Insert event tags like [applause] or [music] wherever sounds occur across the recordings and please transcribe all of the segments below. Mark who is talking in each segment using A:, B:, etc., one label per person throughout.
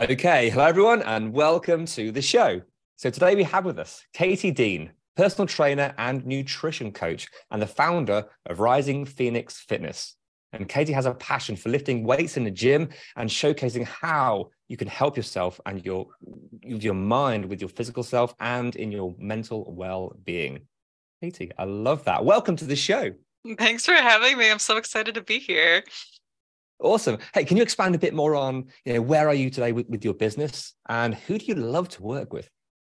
A: Okay, hello everyone, and welcome to the show. So today we have with us Katie Dean, personal trainer and nutrition coach, and the founder of Rising Phoenix Fitness. And Katie has a passion for lifting weights in the gym and showcasing how you can help yourself and your your mind with your physical self and in your mental well-being. Katie, I love that. Welcome to the show.
B: Thanks for having me. I'm so excited to be here.
A: Awesome. Hey, can you expand a bit more on, you know, where are you today with, with your business and who do you love to work with?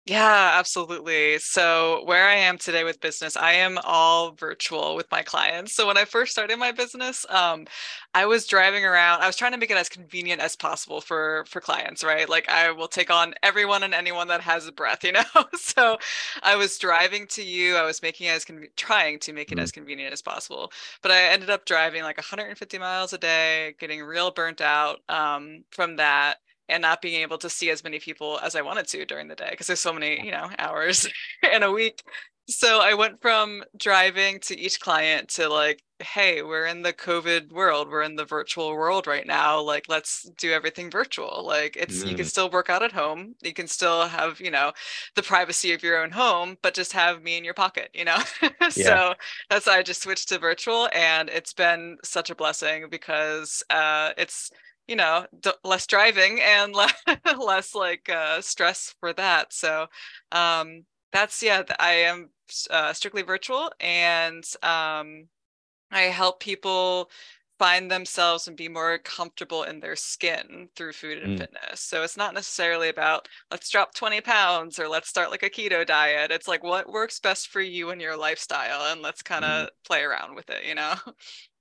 B: Yeah, absolutely. So, where I am today with business, I am all virtual with my clients. So, when I first started my business, um, I was driving around. I was trying to make it as convenient as possible for for clients, right? Like I will take on everyone and anyone that has a breath, you know. [laughs] so, I was driving to you. I was making it as con- trying to make it
A: Mhm.
B: as convenient as possible. But I ended up driving like 150 miles a day, getting real burnt out um, from that and not being able to see as many people as I wanted to during the day because there's so many, you know, hours [laughs] in a week. So I went from driving to each client to like, hey, we're in the COVID world. We're in the virtual world right now. Like, let's do everything virtual. Like, it's you can
A: Mm.
B: still work out at home. You can still have, you know, the privacy of your own home, but just have me in your pocket, you know? [laughs] yeah. so that's why I just switched to virtual. And it's been such a blessing because uh, it's, you know d- less driving and less, [laughs] less like uh, stress for that. So um that's yeah i am uh, strictly virtual and um i help people find themselves and be more comfortable in their skin through food and
A: Mm.
B: fitness. So it's not necessarily about let's drop 20 pounds or let's start like a keto diet. It's like what works best for you and your lifestyle and let's kind of play around with it you know [laughs]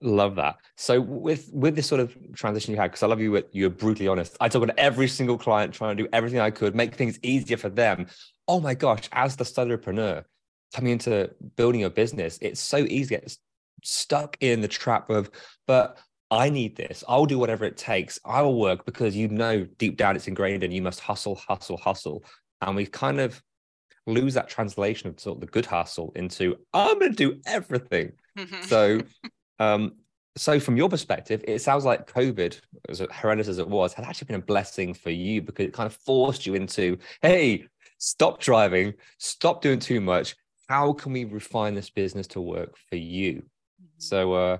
A: Love that. So with with this sort of transition you had, because I love you, you're brutally honest. I talk about every single client, trying to do everything I could, make things easier for them. Oh my gosh, as the solopreneur coming into building your business, it's so easy to get stuck in the trap of, but I need this. I'll do whatever it takes. I will work because you know deep down it's ingrained and you must hustle, hustle, hustle. And we kind of lose that translation of sort of the good hustle into I'm going to do everything. [laughs] So, um, so from your perspective, it sounds like COVID, as horrendous as it was, had actually been a blessing for you because it kind of forced you into, hey, stop driving, stop doing too much. How can we refine this business to work for you? So, uh,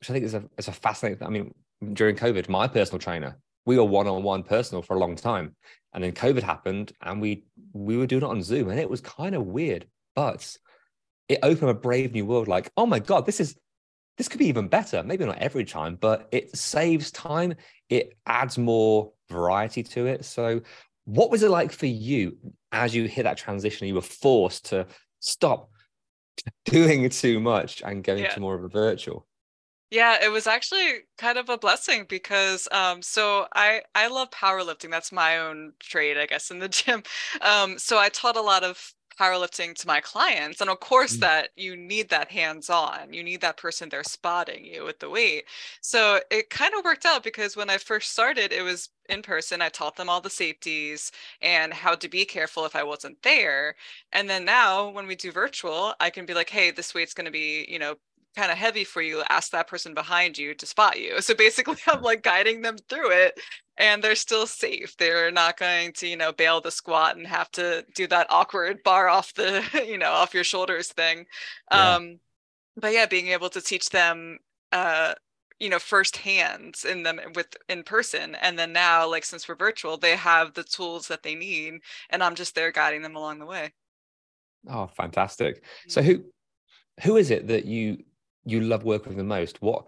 A: which I think is a is a fascinating. I mean, during COVID, my personal trainer, we were one on one personal for a long time, and then COVID happened, and we we were doing it on Zoom, and it was kind of weird, but it opened a brave new world. Like, oh my god, this is this could be even better. Maybe not every time, but it saves time. It adds more variety to it. So, what was it like for you as you hit that transition? You were forced to stop [laughs] doing too much and going
B: Yeah.
A: to more of a virtual.
B: Yeah, it was actually kind of a blessing because um so I I love powerlifting. That's my own trade, I guess, in the [laughs] gym. Um so I taught a lot of powerlifting to my clients and of course
A: Mm.
B: that you need that hands-on. You need that person there spotting you with the weight. So it kind of worked out because when I first started it was in person. I taught them all the safeties and how to be careful if I wasn't there. And then now when we do virtual, I can be like, "Hey, this weight's going to be, you know, kind of heavy for you, ask that person behind you to spot you. So basically, I'm like guiding them through it and they're still safe. They're not going to, you know, bail the squat and have to do that awkward bar off the, [laughs] you know, off your shoulders thing.
A: Yeah.
B: Um, but yeah, being able to teach them, uh, you know firsthand in them with in person and then now like since we're virtual they have the tools that they need and i'm just there guiding them along the way
A: oh fantastic so who who is it that you you love working with the most what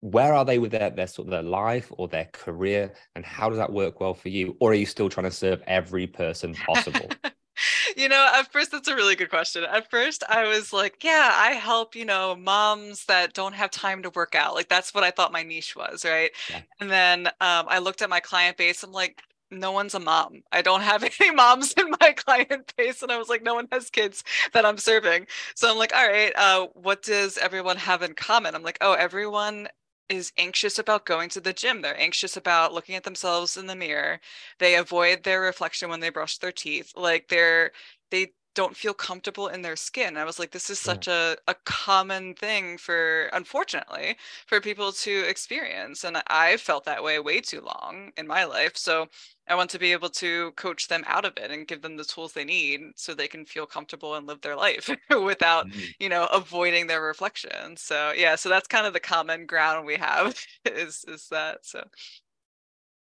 A: where are they with their, their sort of their life or their career and how does that work well for you or are you still trying to serve every person possible [laughs]
B: you know, at first, that's a really good question. At first, I was like, yeah, I help, you know, moms that don't have time to work out. Like, that's what I thought my niche was. Right. Yeah. And then um, I looked at my client base. I'm like, no one's a mom. I don't have [laughs] any moms in my client base. And I was like, no one has kids that I'm serving. So I'm like, all right, uh, what does everyone have in common? I'm like, oh, everyone is anxious about going to the gym. They're anxious about looking at themselves in the mirror. They avoid their reflection when they brush their teeth. Like they're they don't feel comfortable in their skin. I was like, this is such a, a common thing for, unfortunately, for people to experience. And I felt that way way too long in my life. So I want to be able to coach them out of it and give them the tools they need so they can feel comfortable and live their life [laughs] without, mm-hmm. you know, avoiding their reflection. So yeah, so that's kind of the common ground we have [laughs] is is that. So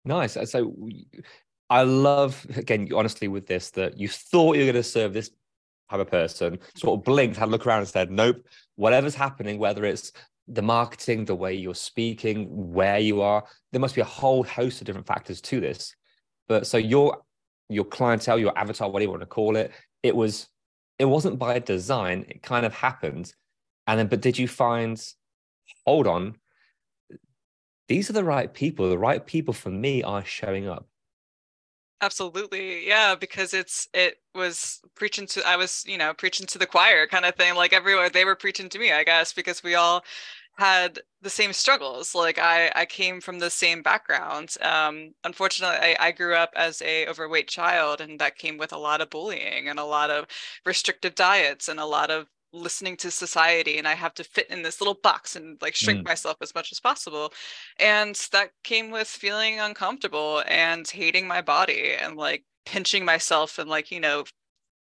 A: nice. So I love again, honestly, with this that you thought you were going to serve this type of person, sort of blinked, had a look around and said, "Nope." Whatever's happening, whether it's the marketing, the way you're speaking, where you are, there must be a whole host of different factors to this. But so your your clientele, your avatar, whatever you want to call it, it was it wasn't by design. It kind of happened, and then but did you find? Hold on. These are the right people. The right people for me are showing up
B: Absolutely. Yeah, because it's it was preaching to I was, you know, preaching to the choir kind of thing. Like everywhere they were preaching to me, I guess, because we all had the same struggles. Like I I came from the same background. Um unfortunately I, I grew up as a overweight child and that came with a lot of bullying and a lot of restrictive diets and a lot of listening to society and I have to fit in this little box and like shrink mm. myself as much as possible. And that came with feeling uncomfortable and hating my body and like pinching myself and like, you know,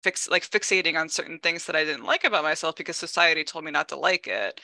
B: fix like fixating on certain things that I didn't like about myself because society told me not to like it.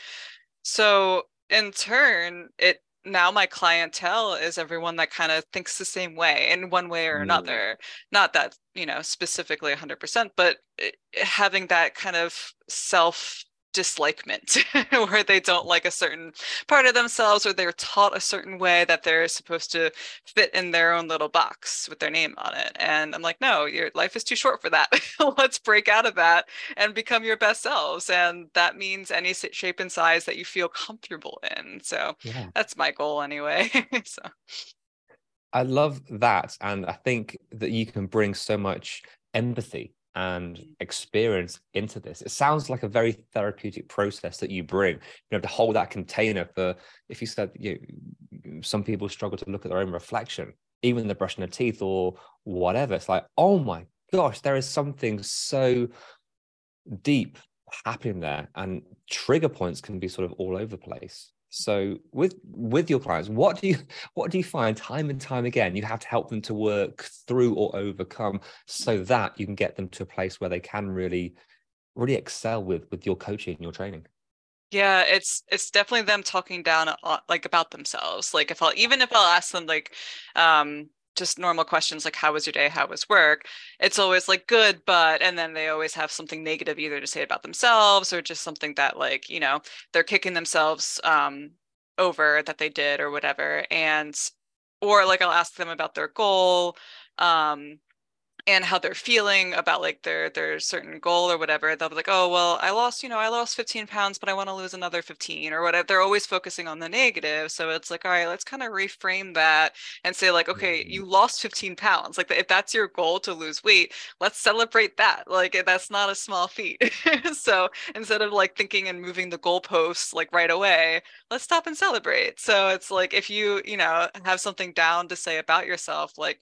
B: So in turn, it now my clientele is everyone that kind of thinks the same way in one way or mm. another not that you know specifically 100% but eh, having that kind of self dislikement [laughs] where they don't like a certain part of themselves or they're taught a certain way that they're supposed to fit in their own little box with their name on it. And i'm like no your life is too short for that. [laughs] Let's break out of that and become your best selves. And that means any shape and size that you feel comfortable in. So yeah. that's my goal anyway [laughs] so.
A: I love that and i think that you can bring so much empathy and experience into this. It sounds like a very therapeutic process that you bring. You know, to hold that container for, if you said, you know, some people struggle to look at their own reflection, even the brushing their teeth or whatever. It's like, oh my gosh, there is something so deep happening there, and trigger points can be sort of all over the place. So with with your clients, what do you [laughs] what do you find time and time again you have to help them to work through or overcome so that you can get them to a place where they can really really excel with with your coaching your training?
B: Yeah, it's it's definitely them talking down like about themselves. Like if I'll even if I'll ask them like um just normal questions like how was your day? How was work? It's always like good but and then they always have something negative either to say about themselves or just something that like you know they're kicking themselves um over that they did or whatever and or like i'll ask them about their goal um and how they're feeling about like their their certain goal or whatever they'll be like oh well i lost you know i lost 15 pounds but i want to lose another 15 or whatever they're always focusing on the negative so it's like all right let's kind of reframe that and say like okay mm-hmm. you lost 15 pounds like if that's your goal to lose weight let's celebrate that like that's not a small feat [laughs] so instead of like thinking and moving the goalposts like right away let's stop and celebrate so it's like if you you know have something down to say about yourself like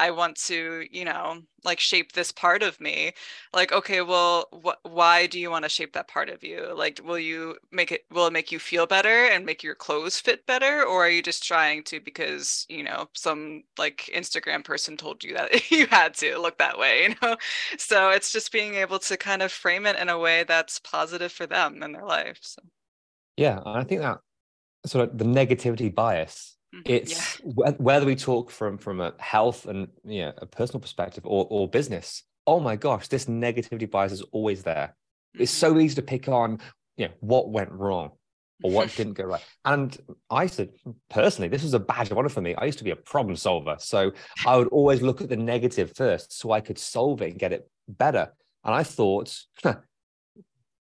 B: I want to, you know, like shape this part of me. Like, okay, well, wh- why do you want to shape that part of you? Like, will you make it, will it make you feel better and make your clothes fit better? Or are you just trying to because, you know, some like Instagram person told you that [laughs] you had to look that way, [laughs] you know? So it's just being able to kind of frame it in a way that's positive for them in their life. So.
A: Yeah. I think that sort of the negativity bias.
B: Mhm.
A: It's wh- whether we talk from from a health and you know, a personal perspective or or business. Oh my gosh, this negativity bias is always there. It's
B: Mhm.
A: so easy to pick on, you know, what went wrong or what [laughs] didn't go right. And I said personally, this was a badge of honor for me. I used to be a problem solver. So I would always look at the negative first so I could solve it and get it better. And I thought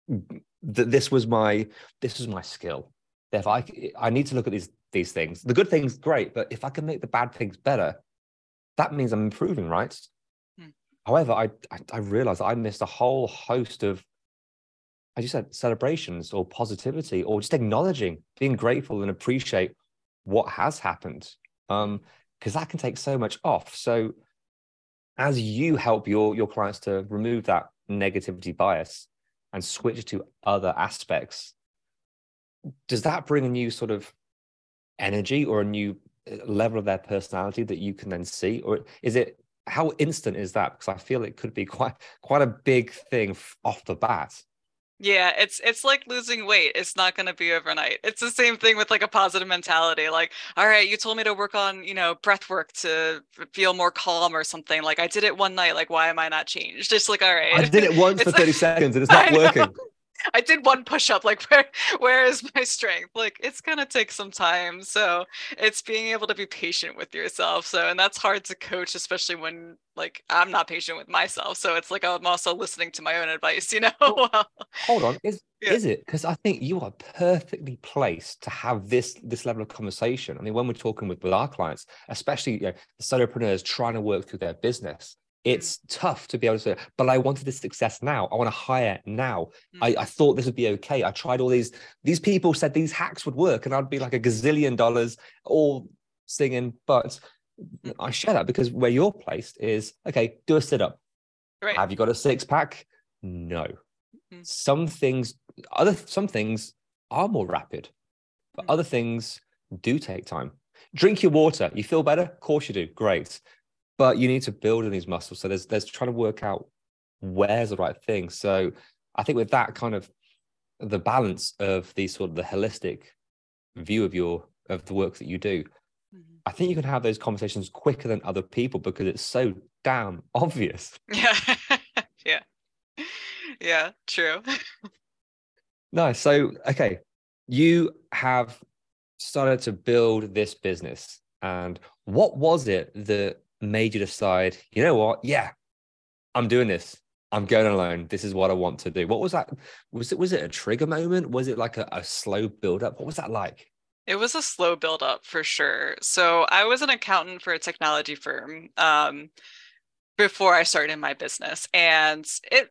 A: that this was my this was my skill. If I I need to look at these these things. The good things, great, but if I can make the bad things better, that means I'm improving, right?
B: Hmm.
A: However, I I, I realized I missed a whole host of as you said, celebrations or positivity or just acknowledging, being grateful and appreciate what has happened. Um, because that can take so much off. So as you help your your clients to remove that negativity bias and switch to other aspects, does that bring a new sort of energy or a new uh, level of their personality that you can then see? Or is it how instant is that? Because I feel it could be quite quite a big thing off the bat.
B: Yeah, it's it's like losing weight. It's not going to be overnight. It's the same thing with like a positive mentality. Like, all right, you told me to work on, you know, breath work to feel more calm or something. Like I did it one night. Like, why am I not changed? Just like, all right.
A: I did it once [laughs] for
B: It's
A: 30 seconds and it's [laughs] not working.
B: I did one push up. Like, [laughs] where where is my strength? Like, it's gonna take some time. So it's being able to be patient with yourself. So and that's hard to coach, especially when like I'm not patient with myself. So it's like I'm also listening to my own advice, you [laughs] know?
A: Well, Hold on, is
B: Yeah.
A: is it? Because I think you are perfectly placed to have this this level of conversation. I mean, when we're talking with, with our clients, especially you know, the solopreneurs trying to work through their business, it's tough to be able to say, but I wanted this success now. I want to hire now. I,
B: Mm.
A: I thought this would be okay. I tried all these, these people said these hacks would work, and I'd be like a gazillion dollars all singing. But I share that because where you're placed is okay, do a sit-up.
B: right.
A: Have you got a six pack? No.
B: Mhm.
A: Some things, other some things are more rapid, but
B: Mhm.
A: other things do take time. Drink your water. You feel better? Of course you do. Great. But you need to build in these muscles. So there's there's trying to work out where's the right thing. So I think with that kind of the balance of the sort of the holistic view of your of the work that you do,
B: Mhm.
A: I think you can have those conversations quicker than other people because it's so damn obvious.
B: Yeah. [laughs] yeah. Yeah, true. [laughs]
A: Nice. So, okay, you have started to build this business. And what was it that made you decide, you know what? Yeah, I'm doing this. I'm going alone. This is what I want to do. What was that? Was it was it a trigger moment? Was it like a, a slow build up? What was that like?
B: It was a slow build up for sure. So I was an accountant for a technology firm um, before I started my business, and it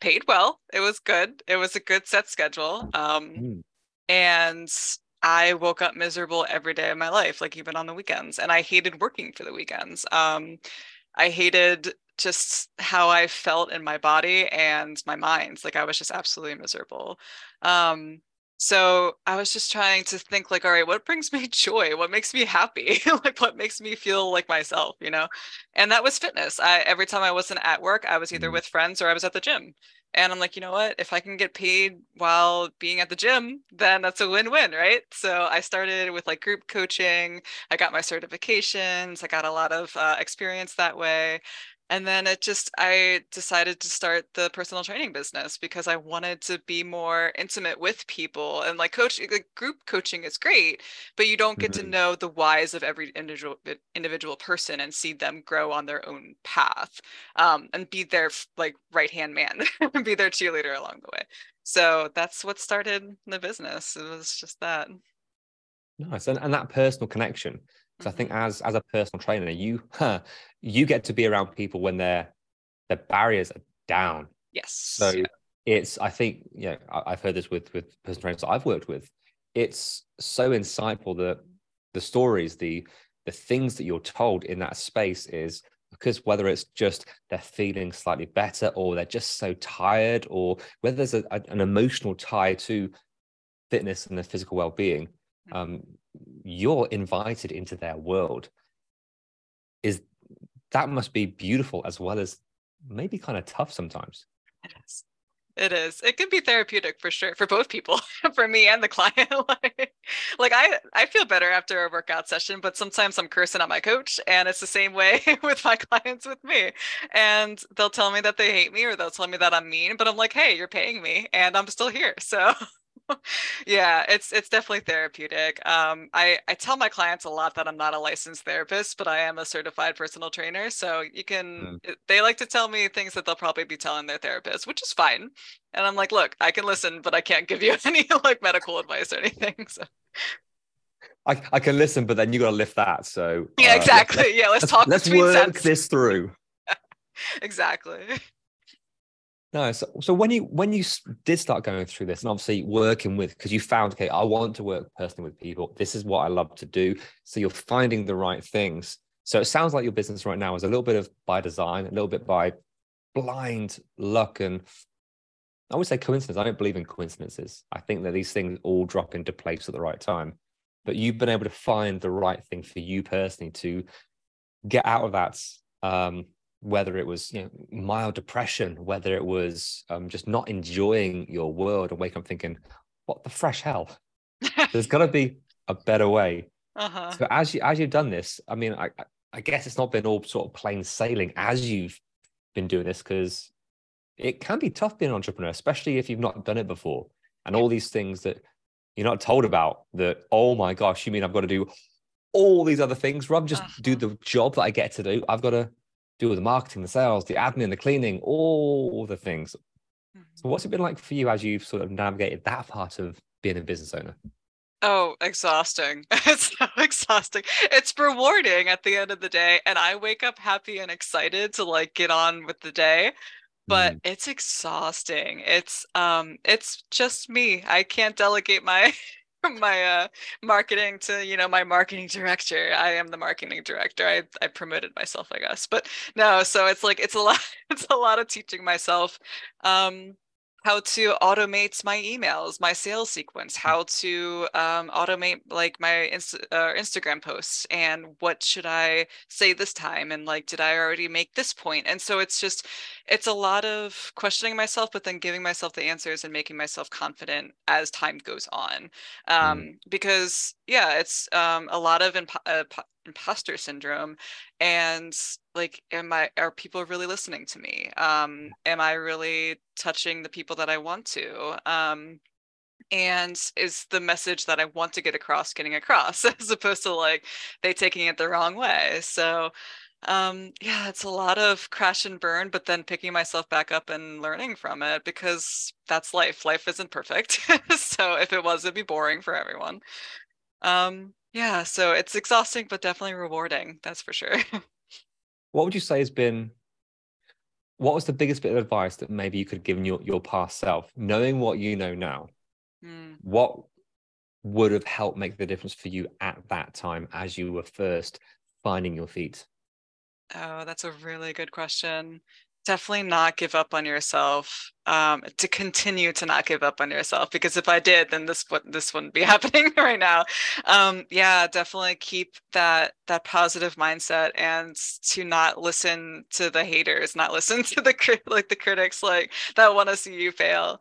B: paid well. It was good. It was a good set schedule. Um,
A: Mm.
B: and I woke up miserable every day of my life, like even on the weekends. And I hated working for the weekends. Um, I hated just how I felt in my body and my mind. Like I was just absolutely miserable. Um, so I was just trying to think like, all right, what brings me [laughs] joy? What makes me happy? [laughs] like what makes me feel like myself, you know? And that was fitness. I every time I wasn't at work, I was either
A: Mm.
B: with friends or I was at the gym. And I'm like, you know what? If I can get paid while being at the gym, then that's a win-win, right? So I started with like group coaching. I got my certifications. I got a lot of uh, experience that way. And then it just, I decided to start the personal training business because I wanted to be more intimate with people. And like coach, like group coaching is great, but you don't get to
A: Mhm.
B: know the whys of every individual individual person and see them grow on their own path um, and be their like right hand man [laughs] and be their cheerleader along the way. So that's what started the business. It was just that.
A: Nice. And, and that personal connection. Because I think
B: Mhm.
A: as as a personal trainer, you huh, you get to be around people when their their barriers are down.
B: Yes.
A: So
B: yeah.
A: it's, I think, you know, I- I've heard this with with personal trainers that I've worked with. It's so insightful that the stories, the the things that you're told in that space is because whether it's just they're feeling slightly better or they're just so tired or whether there's a, a- an emotional tie to fitness and their physical well-being um, you're invited into their world is that must be beautiful as well as maybe kind of tough sometimes
B: It is. It is. It can be therapeutic for sure for both people, [laughs] for me and the client. [laughs] like, like I I feel better after a workout session, but sometimes I'm cursing at my coach and it's the same way [laughs] with my clients with me. And they'll tell me that they hate me or they'll tell me that I'm mean, but I'm like, "Hey, you're paying me and I'm still here." So [laughs] yeah, it's it's definitely therapeutic. Um, I I tell my clients a lot that I'm not a licensed therapist, but I am a certified personal trainer. So you can mm. they like to tell me things that they'll probably be telling their therapist, which is fine. And I'm like, look, I can listen, but I can't give you [laughs] any like medical advice or anything. So.
A: I, I can listen, but then you got to lift that. So
B: yeah, uh, exactly. [laughs] Let's, yeah, let's, talk.
A: Let's work this through.
B: exactly.
A: No, so, so when you when you did start going through this, and obviously working with, because you found, okay, I want to work personally with people. This is what I love to do. So you're finding the right things. So it sounds like your business right now is a little bit of by design, a little bit by blind luck, and I would say coincidence. I don't believe in coincidences. I think that these things all drop into place at the right time. But you've been able to find the right thing for you personally to get out of that um, whether it was you know mild depression whether it was um, just not enjoying your world and wake up thinking what the fresh hell [laughs] there's got to be a better way uh-huh. so as you as you've done this i mean i i guess it's not been all sort of plain sailing as you've been doing this because it can be tough being an entrepreneur especially if you've not done it before and all these things that you're not told about that oh my gosh you mean i've got to do all these other things rather just uh-huh. do the job that i get to do i've got to do all the marketing, the sales, the admin, the cleaning, all the things. So, mm-hmm. what's it been like for you as you've sort of navigated that part of being a business owner?
B: Oh, exhausting. [laughs] It's so exhausting. It's rewarding at the end of the day. And I wake up happy and excited to like get on with the day. But mm. it's exhausting. It's um it's just me. I can't delegate my [laughs] [laughs] my uh, marketing to you know my marketing director. I am the marketing director. I i promoted myself i guess. But no so it's like it's a lot [laughs] it's a lot of teaching myself. Um how to automate my emails, my sales sequence, hmm. how to um, automate like my Inst- uh, Instagram posts, and what should I say this time, and like, did I already make this point? And so it's just, it's a lot of questioning myself, but then giving myself the answers and making myself confident as time goes on. Um, mm. Because yeah, it's um, a lot of uh, imposter syndrome and like am i are people really listening to me? Um am i really touching the people that i want to? Um and is the message that i want to get across getting across [laughs] as opposed to like they taking it the wrong way? So um yeah it's a lot of crash and burn but then picking myself back up and learning from it because that's life. Life isn't perfect [laughs] so if it was it'd be boring for everyone um yeah, so it's exhausting, but definitely rewarding. That's for sure. [laughs]
A: what would you say has been what was the biggest bit of advice that maybe you could give your, your past self, knowing what you know now? Mm. What would have helped make the difference for you at that time as you were first finding your feet?
B: Oh, that's a really good question definitely not give up on yourself um, to continue to not give up on yourself because if i did then this would this wouldn't be [laughs] happening right now. Um, yeah definitely keep that that positive mindset and to not listen to the haters not listen [laughs] to the like the critics like that want to see you fail.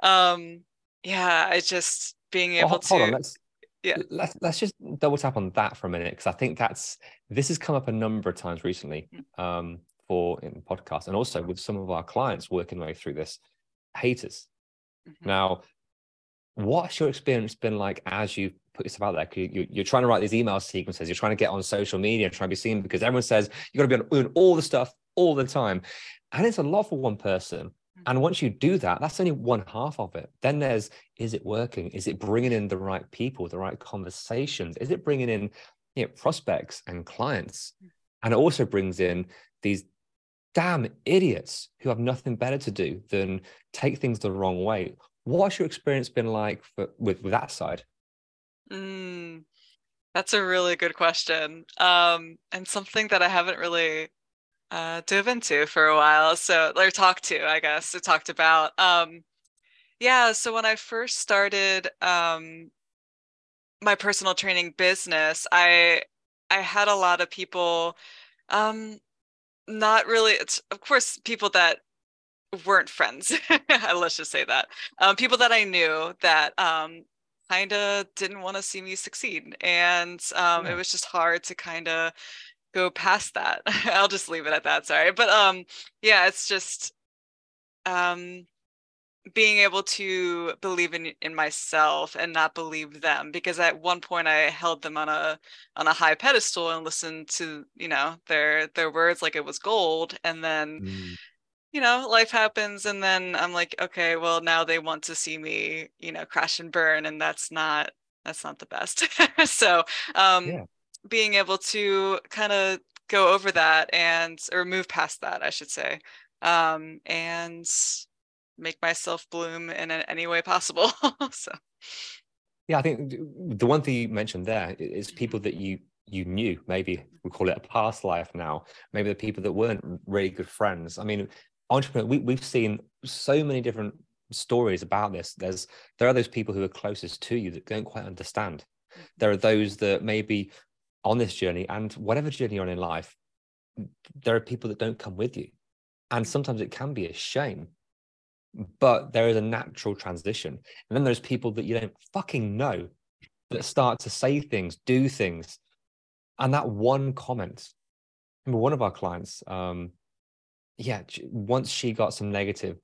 B: Um, yeah i just being able well,
A: to on, let's yeah. let's let's just double tap on that for a minute because i think that's this has come up a number of times recently. Mm. um for in podcast and also with some of our clients working way through this haters. Mm-hmm. now what's your experience been like as you put yourself out there? You, are trying to write these email sequences you're trying to get on social media and trying to be seen because everyone says you got to be on doing all the stuff all the time. And it's a lot for one person. And mm-hmm. once you do that that's only one half of it. Then there's is it working? Is it bringing in the right people the right conversations? Is it bringing in you know, prospects and clients? Mm. and it also brings in these damn idiots who have nothing better to do than take things the wrong way. What's your experience been like for, with, with that side?
B: Mm, that's a really good question. Um, and something that I haven't really uh, dove into for a while. So, or talked to, I guess, or talked about. Um, yeah. So when I first started um, my personal training business, I I had a lot of people um, not really it's of course people that weren't friends [laughs] let's just say that um, people that i knew that um, kind of didn't want to see me succeed and um, yeah. it was just hard to kind of go past that [laughs] i'll just leave it at that sorry but um yeah it's just um being able to believe in in myself and not believe them because at one point I held them on a on a high pedestal and listened to you know their their words like it was gold and then mm. you know life happens and then I'm like okay well now they want to see me you know crash and burn and that's not that's not the best [laughs] so um yeah. being able to kind of go over that and or move past that I should say um and make myself bloom in any way possible. [laughs] so
A: yeah, I think the one thing you mentioned there is people that you you knew. Maybe we call it a past life now. Maybe the people that weren't really good friends. I mean, entrepreneur. We we've seen so many different stories about this. There's there are those people who are closest to you that don't quite understand. Mm-hmm. There are those that maybe on this journey and whatever journey you're on in life, there are people that don't come with you. And sometimes it can be a shame but there is a natural transition. And then there's people that you don't fucking know that start to say things, do things. And that one comment, remember one of our clients, um, yeah, once she got some negative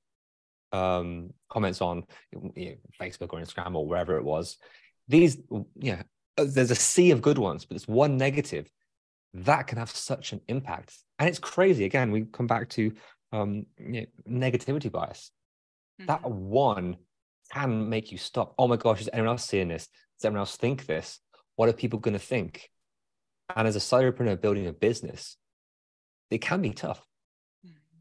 A: um, comments on you know, Facebook or Instagram or wherever it was, these, yeah, uh, there's a sea of good ones, but it's one negative that can have such an impact. And it's crazy. Again, we come back to um, you know, negativity bias mm-hmm. that one can make you stop. Oh my gosh, is anyone else seeing this? Does anyone else think this? What are people going to think? And as a solopreneur building a business, it can be tough. Mm-hmm.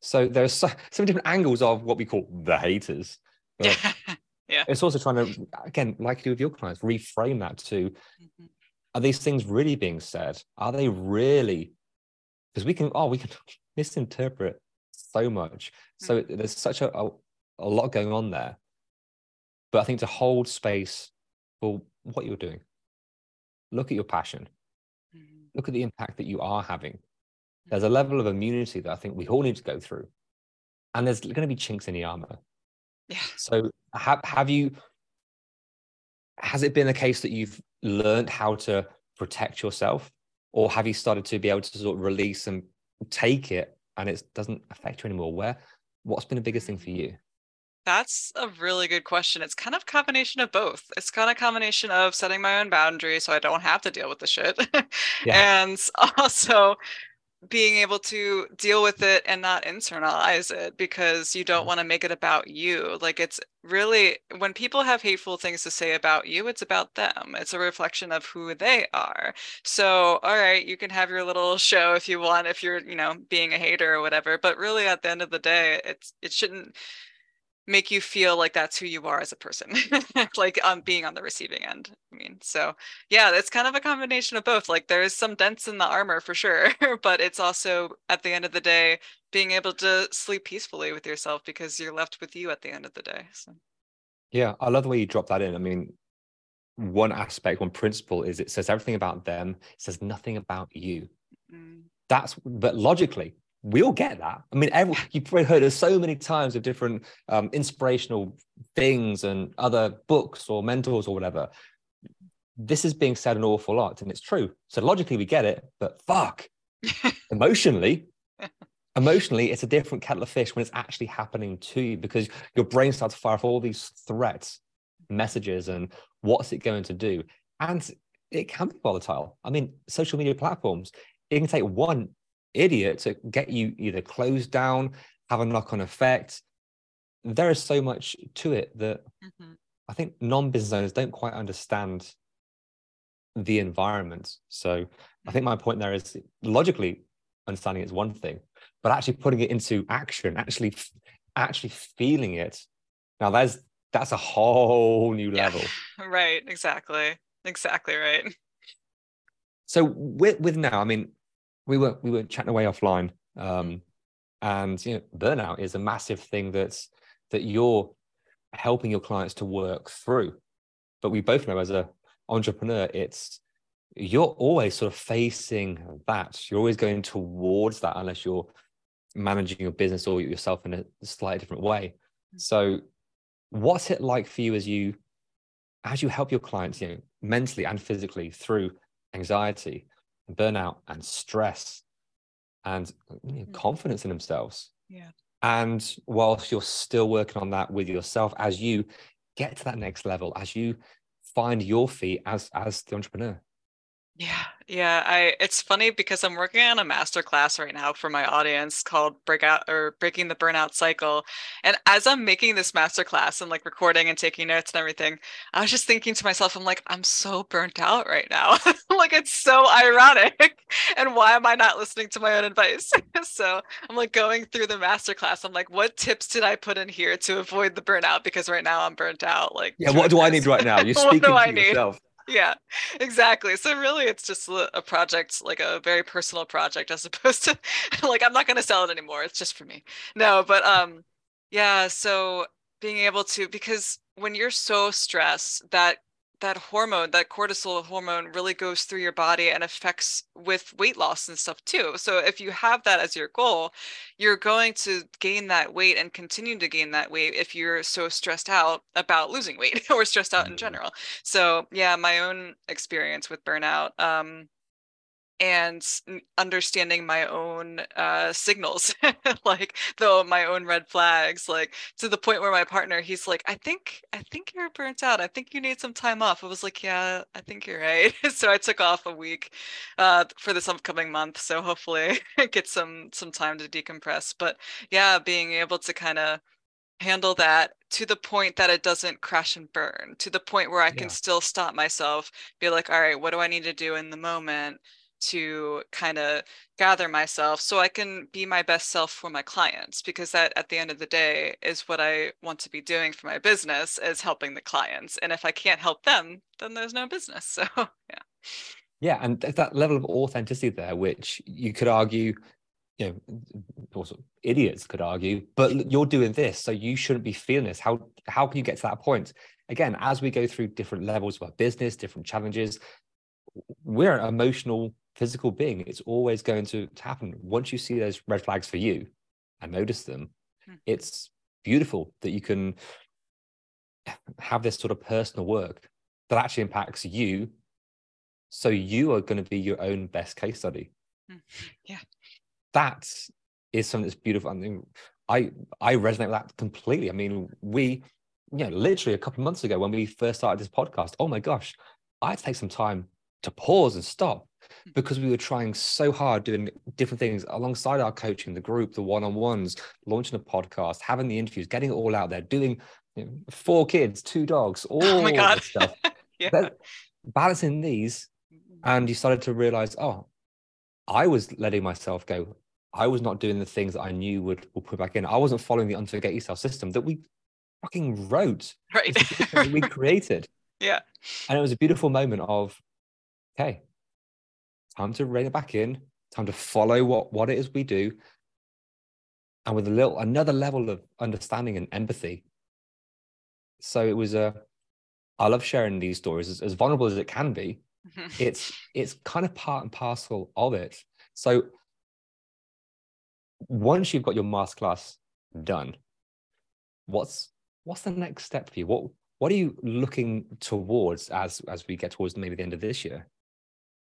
A: So there's so, so many different angles of what we call the haters.
B: yeah. [laughs] yeah.
A: It's also trying to, again, like you do with your clients, reframe that to mm-hmm. are these things really being said? Are they really? Because we can, oh, we can [laughs] misinterpret so much. So mm-hmm. there's such a, a, a lot going on there. But I think to hold space for what you're doing, look at your passion, mm-hmm. look at the impact that you are having. There's a mm-hmm. level of immunity that I think we all need to go through. And there's going to be chinks in the armor.
B: Yeah.
A: So have have you has it been a case that you've learned how to protect yourself? Or have you started to be able to sort of release and take it and it doesn't affect you anymore? Where what's been the biggest thing for you?
B: That's a really good question. It's kind of combination of both. It's kind of combination of setting my own boundaries so I don't have to deal with the shit. [laughs] yeah. And [laughs] also being able to deal with it and not internalize it because you don't mm. want to make it about you. Like it's really when people have hateful things to say about you, it's about them. It's a reflection of who they are. So, all right, you can have your little show if you want if you're, you know, being a hater or whatever, but really at the end of the day, it's it shouldn't make you feel like that's who you are as a person [laughs] like um being on the receiving end i mean so yeah it's kind of a combination of both like there's some dents in the armor for sure [laughs] but it's also at the end of the day being able to sleep peacefully with yourself because you're left with you at the end of the day so
A: yeah i love the way you drop that in i mean one aspect one principle is it says everything about them it says nothing about you mm. that's but logically we all get that. I mean, every, you've probably heard of so many times of different um, inspirational things and other books or mentors or whatever. This is being said an awful lot, and it's true. So logically, we get it, but fuck, [laughs] emotionally, emotionally, it's a different kettle of fish when it's actually happening to you because your brain starts to fire off all these threats, messages, and what's it going to do? And it can be volatile. I mean, social media platforms, it can take one idiot to get you either closed down, have a knock on effect. There is so much to it that mm-hmm. I think non business owners don't quite understand the environment. So I think my point there is logically understanding it's one thing, but actually putting it into action, actually, actually feeling it. Now there's that's a whole new level.
B: Yeah, [laughs] right. Exactly. Exactly right.
A: So with with now, I mean, we were we were chatting away offline, um, and you know, burnout is a massive thing that's that you're helping your clients to work through. But we both know as a entrepreneur, it's you're always sort of facing that. You're always going towards that unless you're managing your business or yourself in a slightly different way. Mm. So, what's it like for you as you as you help your clients, you know, mentally and physically through anxiety, burnout, and stress, and you know, mm-hmm. confidence in themselves.
B: Yeah.
A: And whilst you're still working on that with yourself, as you get to that next level, as you find your feet as as the entrepreneur.
B: Yeah, yeah. I it's funny because I'm working on a master class right now for my audience called Breakout or Breaking the Burnout Cycle. And as I'm making this master class and like recording and taking notes and everything, I was just thinking to myself, I'm like, I'm so burnt out right now. [laughs] like it's so ironic. [laughs] And why am I not listening to my own advice? [laughs] so I'm like going through the master class. I'm like, what tips did I put in here to avoid the burnout? Because right now I'm burnt out. Like,
A: yeah, what do I need right now? You're speaking to I yourself. Need?
B: Yeah exactly so really it's just a project like a very personal project as [laughs] opposed to like i'm not going to sell it anymore it's just for me. No but um yeah so being able to because when you're so stressed that that hormone, that cortisol hormone, really goes through your body and affects with weight loss and stuff too. So if you have that as your goal, you're going to gain that weight and continue to gain that weight if you're so stressed out about losing weight [laughs] or stressed out in mm-hmm. general. So yeah, my own experience with burnout. Um, and understanding my own uh, signals [laughs] like though my own red flags like to the point where my partner he's like i think i think you're burnt out. I think you need some time off. I was like yeah i think you're right. [laughs] So i took off a week uh, for this upcoming month so hopefully [laughs] get some some time to decompress. But yeah being able to kind of handle that to the point that it doesn't crash and burn to the point where i can yeah. still stop myself be like all right what do i need to do in the moment to kind of gather myself so I can be my best self for my clients because that at the end of the day is what I want to be doing for my business is helping the clients and if I can't help them then there's no business [laughs] so yeah.
A: Yeah and that level of authenticity there which you could argue you know also idiots could argue but you're doing this so you shouldn't be feeling this. How how can you get to that point? Again as we go through different levels of our business different challenges we're emotional physical being. It's always going to happen. Once you see those red flags for you and notice them, hmm. it's beautiful that you can have this sort of personal work that actually impacts you. So you are going to be your own best case study.
B: Hmm. Yeah.
A: That is something that's beautiful. I mean, I I resonate with that completely. I mean, we, you know, literally a couple of months ago when we first started this podcast, oh my gosh, I had to take some time to pause and stop Hmm. because we were trying so hard doing different things alongside our coaching, the group, the one-on-ones, launching a podcast, having the interviews, getting it all out there, doing you know, four kids, two dogs, all [laughs] oh my God. stuff. [laughs] yeah. balancing these, mm-hmm. and you started to realize, oh, I was letting myself go. I was not doing the things that I knew would, would put back in. I wasn't following the unforget yourself system that we fucking wrote.
B: Right.
A: we [laughs] created.
B: Yeah.
A: And it was a beautiful moment of, okay, time to rein it back in, time to follow what, what it is we do. And with a little another level of understanding and empathy. So it was a I love sharing these stories as, as vulnerable as it can be. [laughs] it's it's kind of part and parcel of it. So once you've got your masterclass done, what's what's the next step for you? What what are you looking towards as as we get towards maybe the end of this year?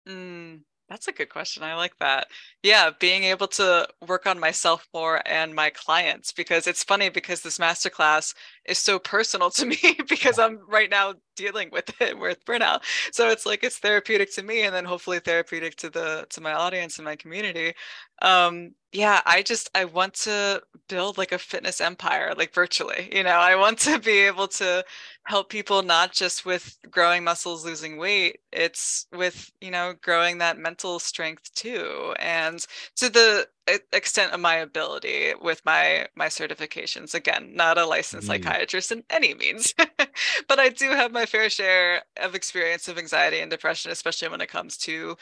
B: Mm, that's a good question. I like that. Yeah, being able to work on myself more and my clients because it's funny because this masterclass is so personal [laughs] to me because I'm right now dealing with [laughs] it with burnout. So it's like it's therapeutic to me and then hopefully therapeutic to the to my audience and my community. Um yeah, I just I want to build like a fitness empire like virtually. You know, I want to be able to help people not just with growing muscles, losing weight, it's with, you know, growing that mental strength too. And to the extent of my ability with my my certifications. Again not a licensed mm. psychiatrist in any means [laughs] but i do have my fair share of experience of anxiety and depression especially when it comes to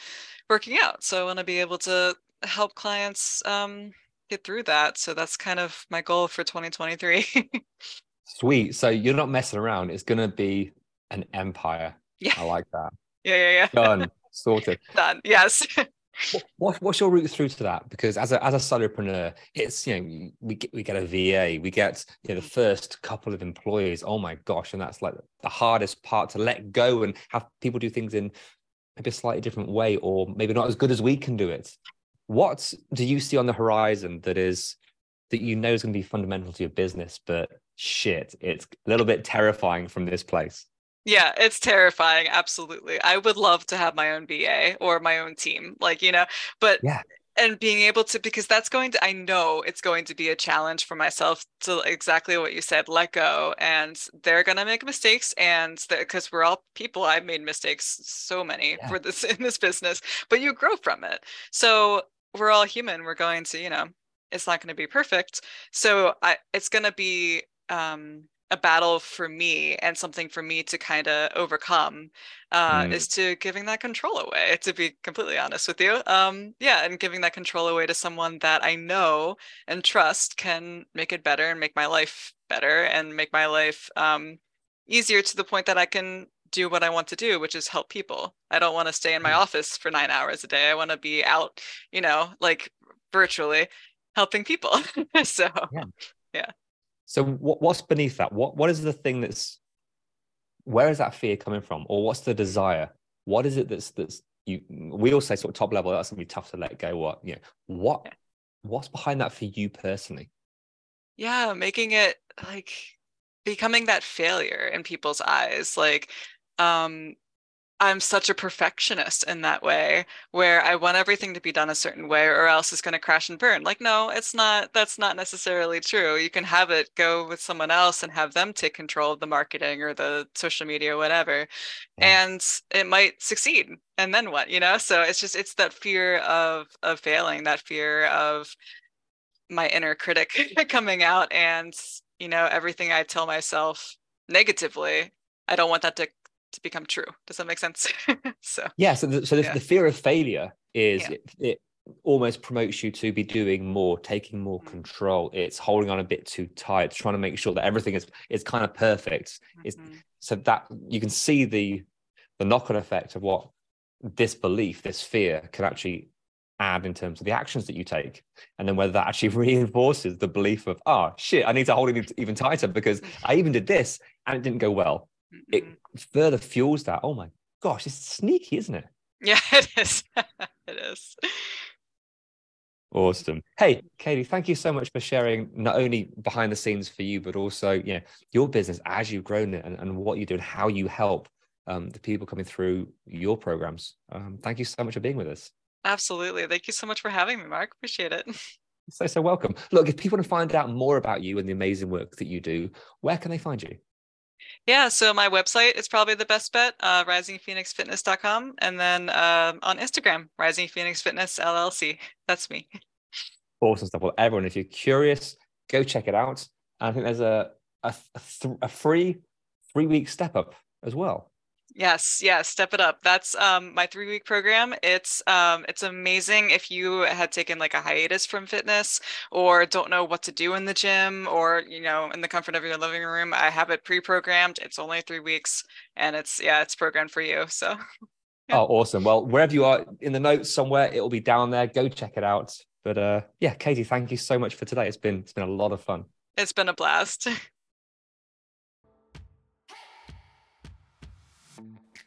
B: working out. So i want to be able to help clients um, get through that. So that's kind of my goal for 2023 [laughs]
A: sweet. So you're not messing around. It's going to be an empire. Yeah. I like that. [laughs]
B: Yeah yeah yeah.
A: Done. Sorted.
B: Done. Yes
A: what, what's your route through to that? Because as a as a solopreneur, it's you know we get we get a VA, we get you know the first couple of employees. Oh my gosh, and that's like the hardest part to let go and have people do things in maybe a slightly different way, or maybe not as good as we can do it. What do you see on the horizon that is that you know is going to be fundamental to your business, but shit, it's a little bit terrifying from this place?
B: Yeah, it's terrifying. Absolutely. I would love to have my own BA or my own team, like, you know, but
A: yeah.
B: And being able to, because that's going to, I know it's going to be a challenge for myself to exactly what you said, let go. And they're going to make mistakes. And because we're all people, I've made mistakes, so many yeah. for this [laughs] in this business, but you grow from it. So we're all human. We're going to, you know, it's not going to be perfect. So I, it's going to be, um, a battle for me and something for me to kind of overcome uh, mm. is to giving that control away to be completely honest with you um, yeah and giving that control away to someone that i know and trust can make it better and make my life better and make my life um, easier to the point that i can do what i want to do which is help people i don't want to stay in my mm. office for nine hours a day i want to be out you know like virtually helping people [laughs] so yeah. yeah
A: so what, what's beneath that? What what is the thing that's where is that fear coming from? Or what's the desire? What is it that's that's you we all say sort of top level, that's gonna be tough to let go. What you know, what what's behind that for you personally?
B: Yeah, making it like becoming that failure in people's eyes. Like um I'm such a perfectionist in that way where I want everything to be done a certain way or else it's going to crash and burn. Like no, it's not that's not necessarily true. You can have it go with someone else and have them take control of the marketing or the social media or whatever. Yeah. And it might succeed. And then what, you know? So it's just it's that fear of of failing, that fear of my inner critic [laughs] coming out and you know everything I tell myself negatively I don't want that to to become true. Does that make sense? [laughs] so
A: yeah. So the, so yeah. the fear of failure is yeah. it, it, almost promotes you to be doing more, taking more mm-hmm. control. It's holding on a bit too tight, trying to make sure that everything is is kind of perfect. Mm-hmm. so that you can see the the knock on effect of what this belief, this fear, can actually add in terms of the actions that you take and then whether that actually [laughs] reinforces the belief of oh shit i need to hold it even tighter because i even did this and it didn't go well it mm-hmm. further fuels that. Oh my gosh, it's sneaky, isn't it?
B: Yeah, [laughs] it is. [laughs] it is.
A: Awesome. Hey, Katie, thank you so much for sharing not only behind the scenes for you, but also you know, your business as you've grown it and, and what you do and how you help um, the people coming through your programs. Um, thank you so much for being with us.
B: Absolutely. Thank you so much for having me, Mark. Appreciate it. [laughs]
A: So, so welcome. Look, if people want to find out more about you and the amazing work that you do, where can they find you?
B: Yeah, so my website is probably the best bet, uh, risingphoenixfitness.com. And then uh, on Instagram, Rising Phoenix Fitness LLC. That's me.
A: Awesome stuff. Well, everyone, if you're curious, go check it out. And I think there's a, a, th- a free three week step up as well.
B: Yes, yes, step it up. That's um, my three week program. It's um, it's amazing if you had taken like a hiatus from fitness or don't know what to do in the gym or you know in the comfort of your living room. I have it pre programmed. It's only three weeks, and it's yeah, it's programmed for you. So.
A: Yeah. [laughs] Oh, awesome! Well, wherever you are in the notes somewhere, it will be down there. Go check it out. But uh, yeah, Katie, thank you so much for today. It's been it's been a lot of fun.
B: It's been a blast. [laughs]